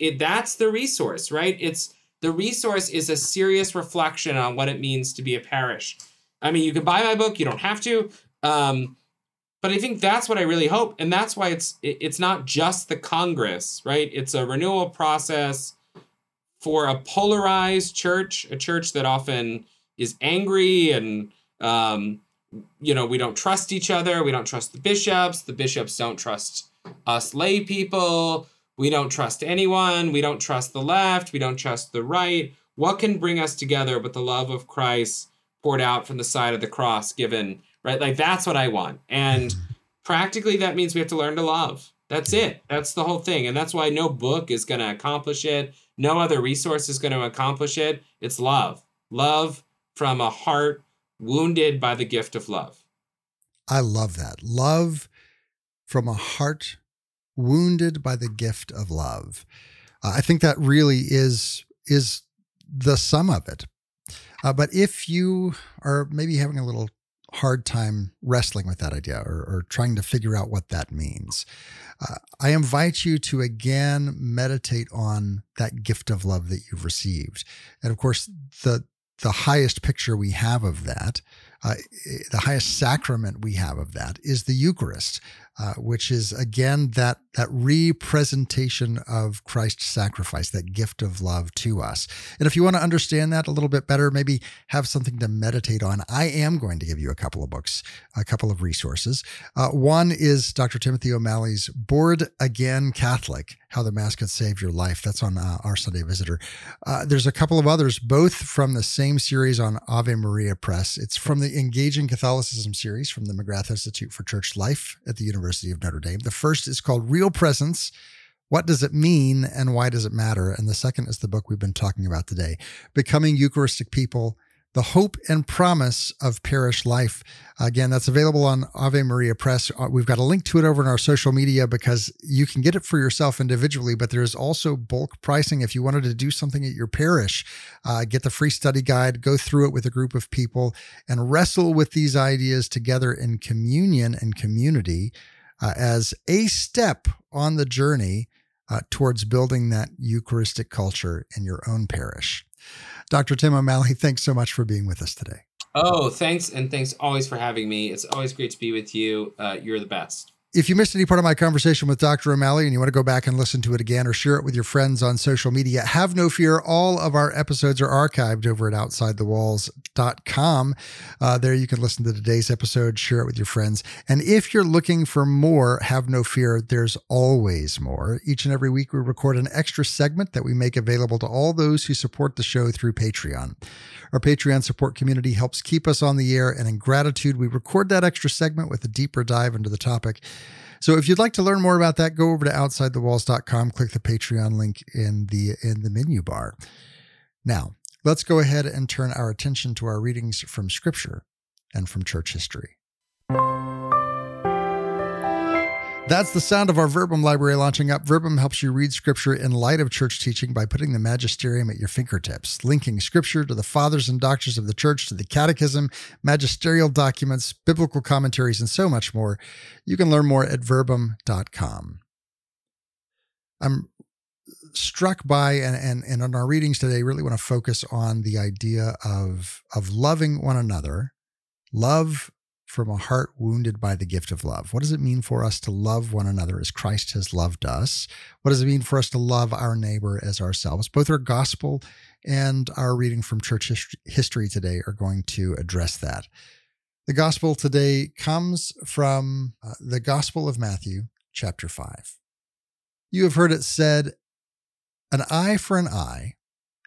it that's the resource, right? It's the resource is a serious reflection on what it means to be a parish. I mean, you can buy my book, you don't have to. Um, but I think that's what I really hope, and that's why it's it's not just the Congress, right? It's a renewal process for a polarized church, a church that often is angry and um, you know we don't trust each other, we don't trust the bishops, the bishops don't trust us lay people, we don't trust anyone, we don't trust the left, we don't trust the right. What can bring us together but the love of Christ poured out from the side of the cross given, right? Like that's what I want. And practically that means we have to learn to love. That's it. That's the whole thing. And that's why no book is going to accomplish it. No other resource is going to accomplish it. It's love. Love from a heart wounded by the gift of love. I love that. Love from a heart wounded by the gift of love. Uh, I think that really is is the sum of it. Uh, but if you are maybe having a little hard time wrestling with that idea or, or trying to figure out what that means, uh, I invite you to again meditate on that gift of love that you've received. And of course, the the highest picture we have of that, uh, the highest sacrament we have of that is the Eucharist. Uh, which is again that that representation of Christ's sacrifice, that gift of love to us. And if you want to understand that a little bit better, maybe have something to meditate on. I am going to give you a couple of books, a couple of resources. Uh, one is Dr. Timothy O'Malley's "Bored Again Catholic: How the Mass Could Save Your Life." That's on uh, our Sunday Visitor. Uh, there's a couple of others, both from the same series on Ave Maria Press. It's from the Engaging Catholicism series from the McGrath Institute for Church Life at the University University of Notre Dame. The first is called Real Presence. What does it mean and why does it matter? And the second is the book we've been talking about today, Becoming Eucharistic People the Hope and Promise of Parish Life. Again, that's available on Ave Maria Press. Uh, we've got a link to it over in our social media because you can get it for yourself individually, but there's also bulk pricing if you wanted to do something at your parish. Uh, get the free study guide, go through it with a group of people, and wrestle with these ideas together in communion and community uh, as a step on the journey uh, towards building that Eucharistic culture in your own parish. Dr. Tim O'Malley, thanks so much for being with us today. Oh, thanks. And thanks always for having me. It's always great to be with you. Uh, you're the best. If you missed any part of my conversation with Dr. O'Malley and you want to go back and listen to it again or share it with your friends on social media, have no fear. All of our episodes are archived over at OutsideTheWalls.com. Uh, there you can listen to today's episode, share it with your friends. And if you're looking for more, have no fear. There's always more. Each and every week, we record an extra segment that we make available to all those who support the show through Patreon. Our Patreon support community helps keep us on the air. And in gratitude, we record that extra segment with a deeper dive into the topic. So if you'd like to learn more about that, go over to outsidethewalls.com, click the Patreon link in the in the menu bar. Now, let's go ahead and turn our attention to our readings from scripture and from church history. That's the sound of our Verbum library launching up. Verbum helps you read scripture in light of church teaching by putting the magisterium at your fingertips, linking scripture to the fathers and doctors of the church, to the catechism, magisterial documents, biblical commentaries, and so much more. You can learn more at verbum.com. I'm struck by and, and, and in our readings today, really want to focus on the idea of, of loving one another, love from a heart wounded by the gift of love. What does it mean for us to love one another as Christ has loved us? What does it mean for us to love our neighbor as ourselves? Both our gospel and our reading from church history today are going to address that. The gospel today comes from uh, the Gospel of Matthew, chapter 5. You have heard it said, an eye for an eye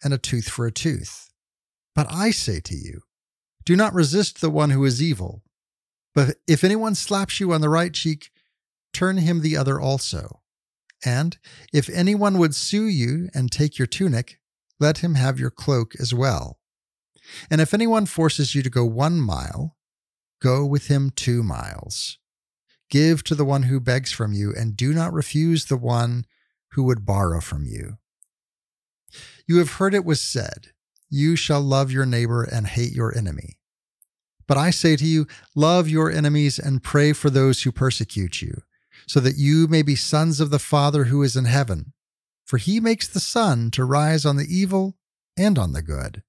and a tooth for a tooth. But I say to you, do not resist the one who is evil. But if anyone slaps you on the right cheek, turn him the other also. And if anyone would sue you and take your tunic, let him have your cloak as well. And if anyone forces you to go one mile, go with him two miles. Give to the one who begs from you, and do not refuse the one who would borrow from you. You have heard it was said, You shall love your neighbor and hate your enemy. But I say to you, love your enemies and pray for those who persecute you, so that you may be sons of the Father who is in heaven. For he makes the sun to rise on the evil and on the good,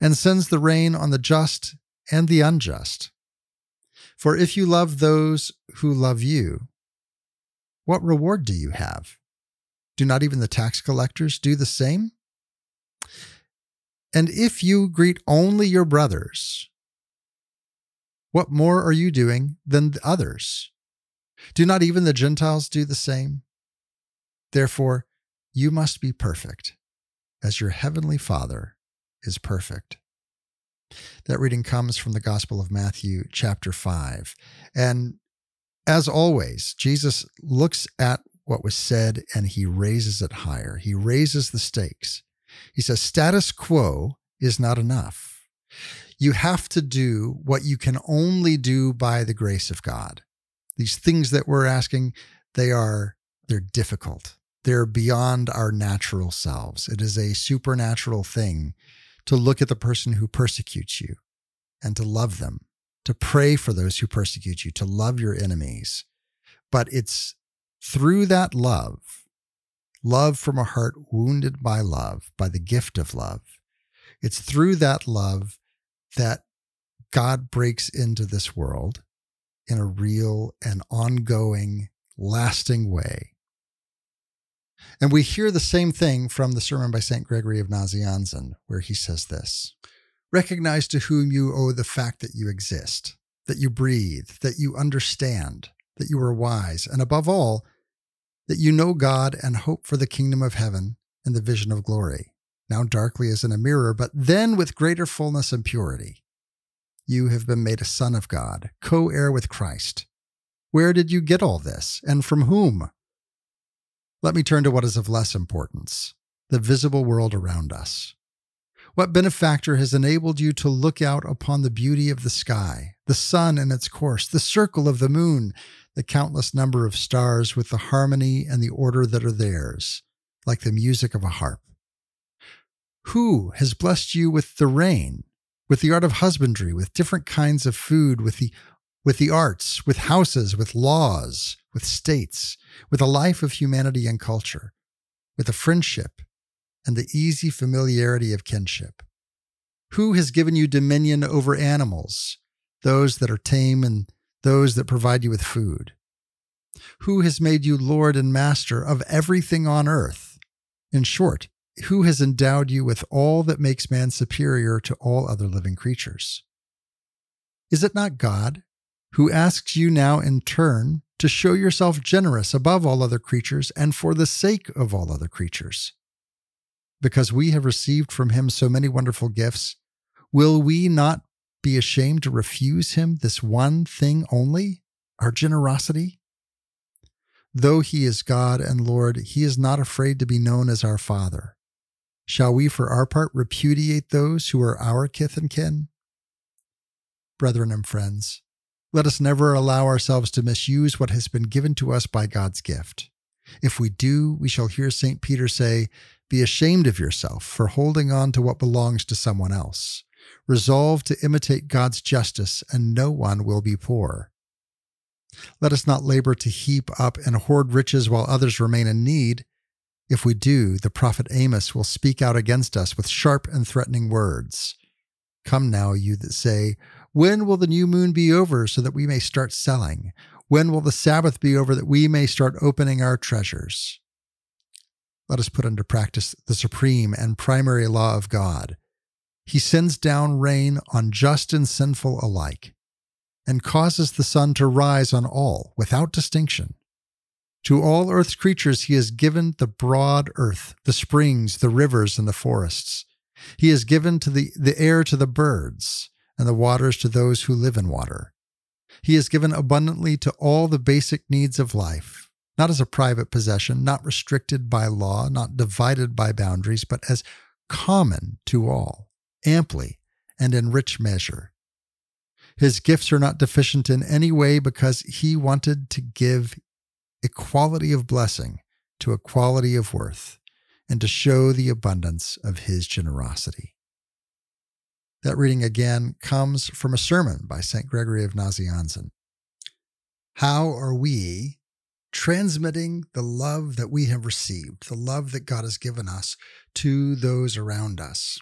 and sends the rain on the just and the unjust. For if you love those who love you, what reward do you have? Do not even the tax collectors do the same? And if you greet only your brothers, what more are you doing than others? Do not even the Gentiles do the same? Therefore, you must be perfect, as your heavenly Father is perfect. That reading comes from the Gospel of Matthew, chapter 5. And as always, Jesus looks at what was said and he raises it higher. He raises the stakes. He says, status quo is not enough you have to do what you can only do by the grace of God. these things that we're asking, they are they're difficult. They're beyond our natural selves. It is a supernatural thing to look at the person who persecutes you and to love them, to pray for those who persecute you, to love your enemies. But it's through that love, love from a heart wounded by love, by the gift of love, it's through that love that God breaks into this world in a real and ongoing, lasting way. And we hear the same thing from the sermon by St. Gregory of Nazianzen, where he says this Recognize to whom you owe the fact that you exist, that you breathe, that you understand, that you are wise, and above all, that you know God and hope for the kingdom of heaven and the vision of glory, now darkly as in a mirror, but then with greater fullness and purity. You have been made a son of God, co heir with Christ. Where did you get all this, and from whom? Let me turn to what is of less importance the visible world around us. What benefactor has enabled you to look out upon the beauty of the sky, the sun in its course, the circle of the moon, the countless number of stars with the harmony and the order that are theirs, like the music of a harp? Who has blessed you with the rain, with the art of husbandry, with different kinds of food, with the with the arts, with houses, with laws, with states, with a life of humanity and culture, with a friendship and the easy familiarity of kinship? Who has given you dominion over animals, those that are tame and those that provide you with food? Who has made you Lord and Master of everything on earth? In short, who has endowed you with all that makes man superior to all other living creatures? Is it not God who asks you now in turn to show yourself generous above all other creatures and for the sake of all other creatures? Because we have received from him so many wonderful gifts, will we not be ashamed to refuse him this one thing only, our generosity? Though he is God and Lord, he is not afraid to be known as our Father. Shall we, for our part, repudiate those who are our kith and kin? Brethren and friends, let us never allow ourselves to misuse what has been given to us by God's gift. If we do, we shall hear St. Peter say, Be ashamed of yourself for holding on to what belongs to someone else. Resolve to imitate God's justice, and no one will be poor. Let us not labor to heap up and hoard riches while others remain in need. If we do, the prophet Amos will speak out against us with sharp and threatening words. Come now, you that say, When will the new moon be over so that we may start selling? When will the Sabbath be over that we may start opening our treasures? Let us put into practice the supreme and primary law of God. He sends down rain on just and sinful alike, and causes the sun to rise on all without distinction. To all earth's creatures, he has given the broad earth, the springs, the rivers, and the forests. He has given to the, the air to the birds, and the waters to those who live in water. He has given abundantly to all the basic needs of life, not as a private possession, not restricted by law, not divided by boundaries, but as common to all, amply and in rich measure. His gifts are not deficient in any way because he wanted to give equality of blessing to equality of worth, and to show the abundance of his generosity. That reading again comes from a sermon by St. Gregory of Nazianzen. How are we transmitting the love that we have received, the love that God has given us to those around us?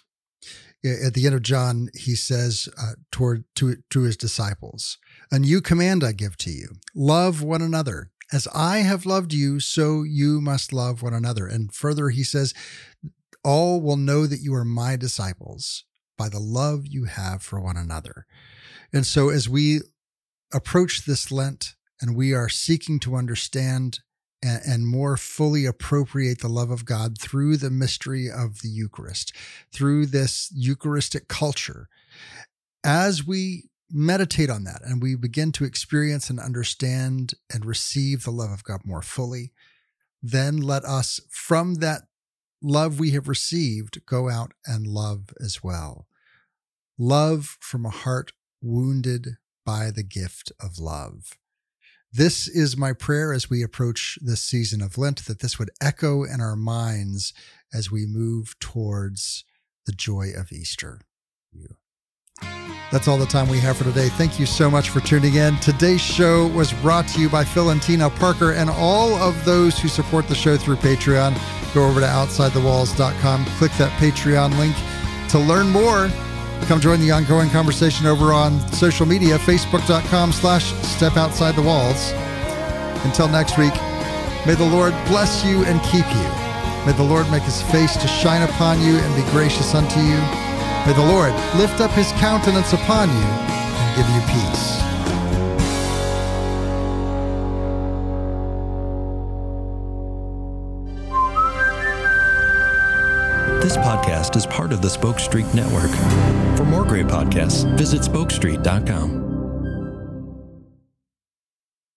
At the end of John, he says uh, toward to, to his disciples, "A new command I give to you: love one another, as I have loved you, so you must love one another. And further, he says, All will know that you are my disciples by the love you have for one another. And so, as we approach this Lent and we are seeking to understand and, and, more fully appropriate the love of God through the mystery of the Eucharist, through this Eucharistic culture, as we meditate on that and we begin to experience and understand and receive the love of God more fully, then let us, from that love we have received, go out and love as well. Love from a heart wounded by the gift of love. This is my prayer as we approach this season of Lent, that this would echo in our minds as we move towards the joy of Easter. That's all the time we have for today. Thank you so much for tuning in. Today's show was brought to you by Phil and Tina Parker and all of those who support the show through Patreon. Go over to OutsideTheWalls.com, click that Patreon link to learn more. Come join the ongoing conversation over on social media, facebook.com slash step outside the walls. Until next week, may the Lord bless you and keep you. May the Lord make his face to shine upon you and be gracious unto you. May the Lord lift up his countenance upon you and give you peace. This podcast is part of the Spoke Street Network. For more great podcasts, visit spokestreet.com.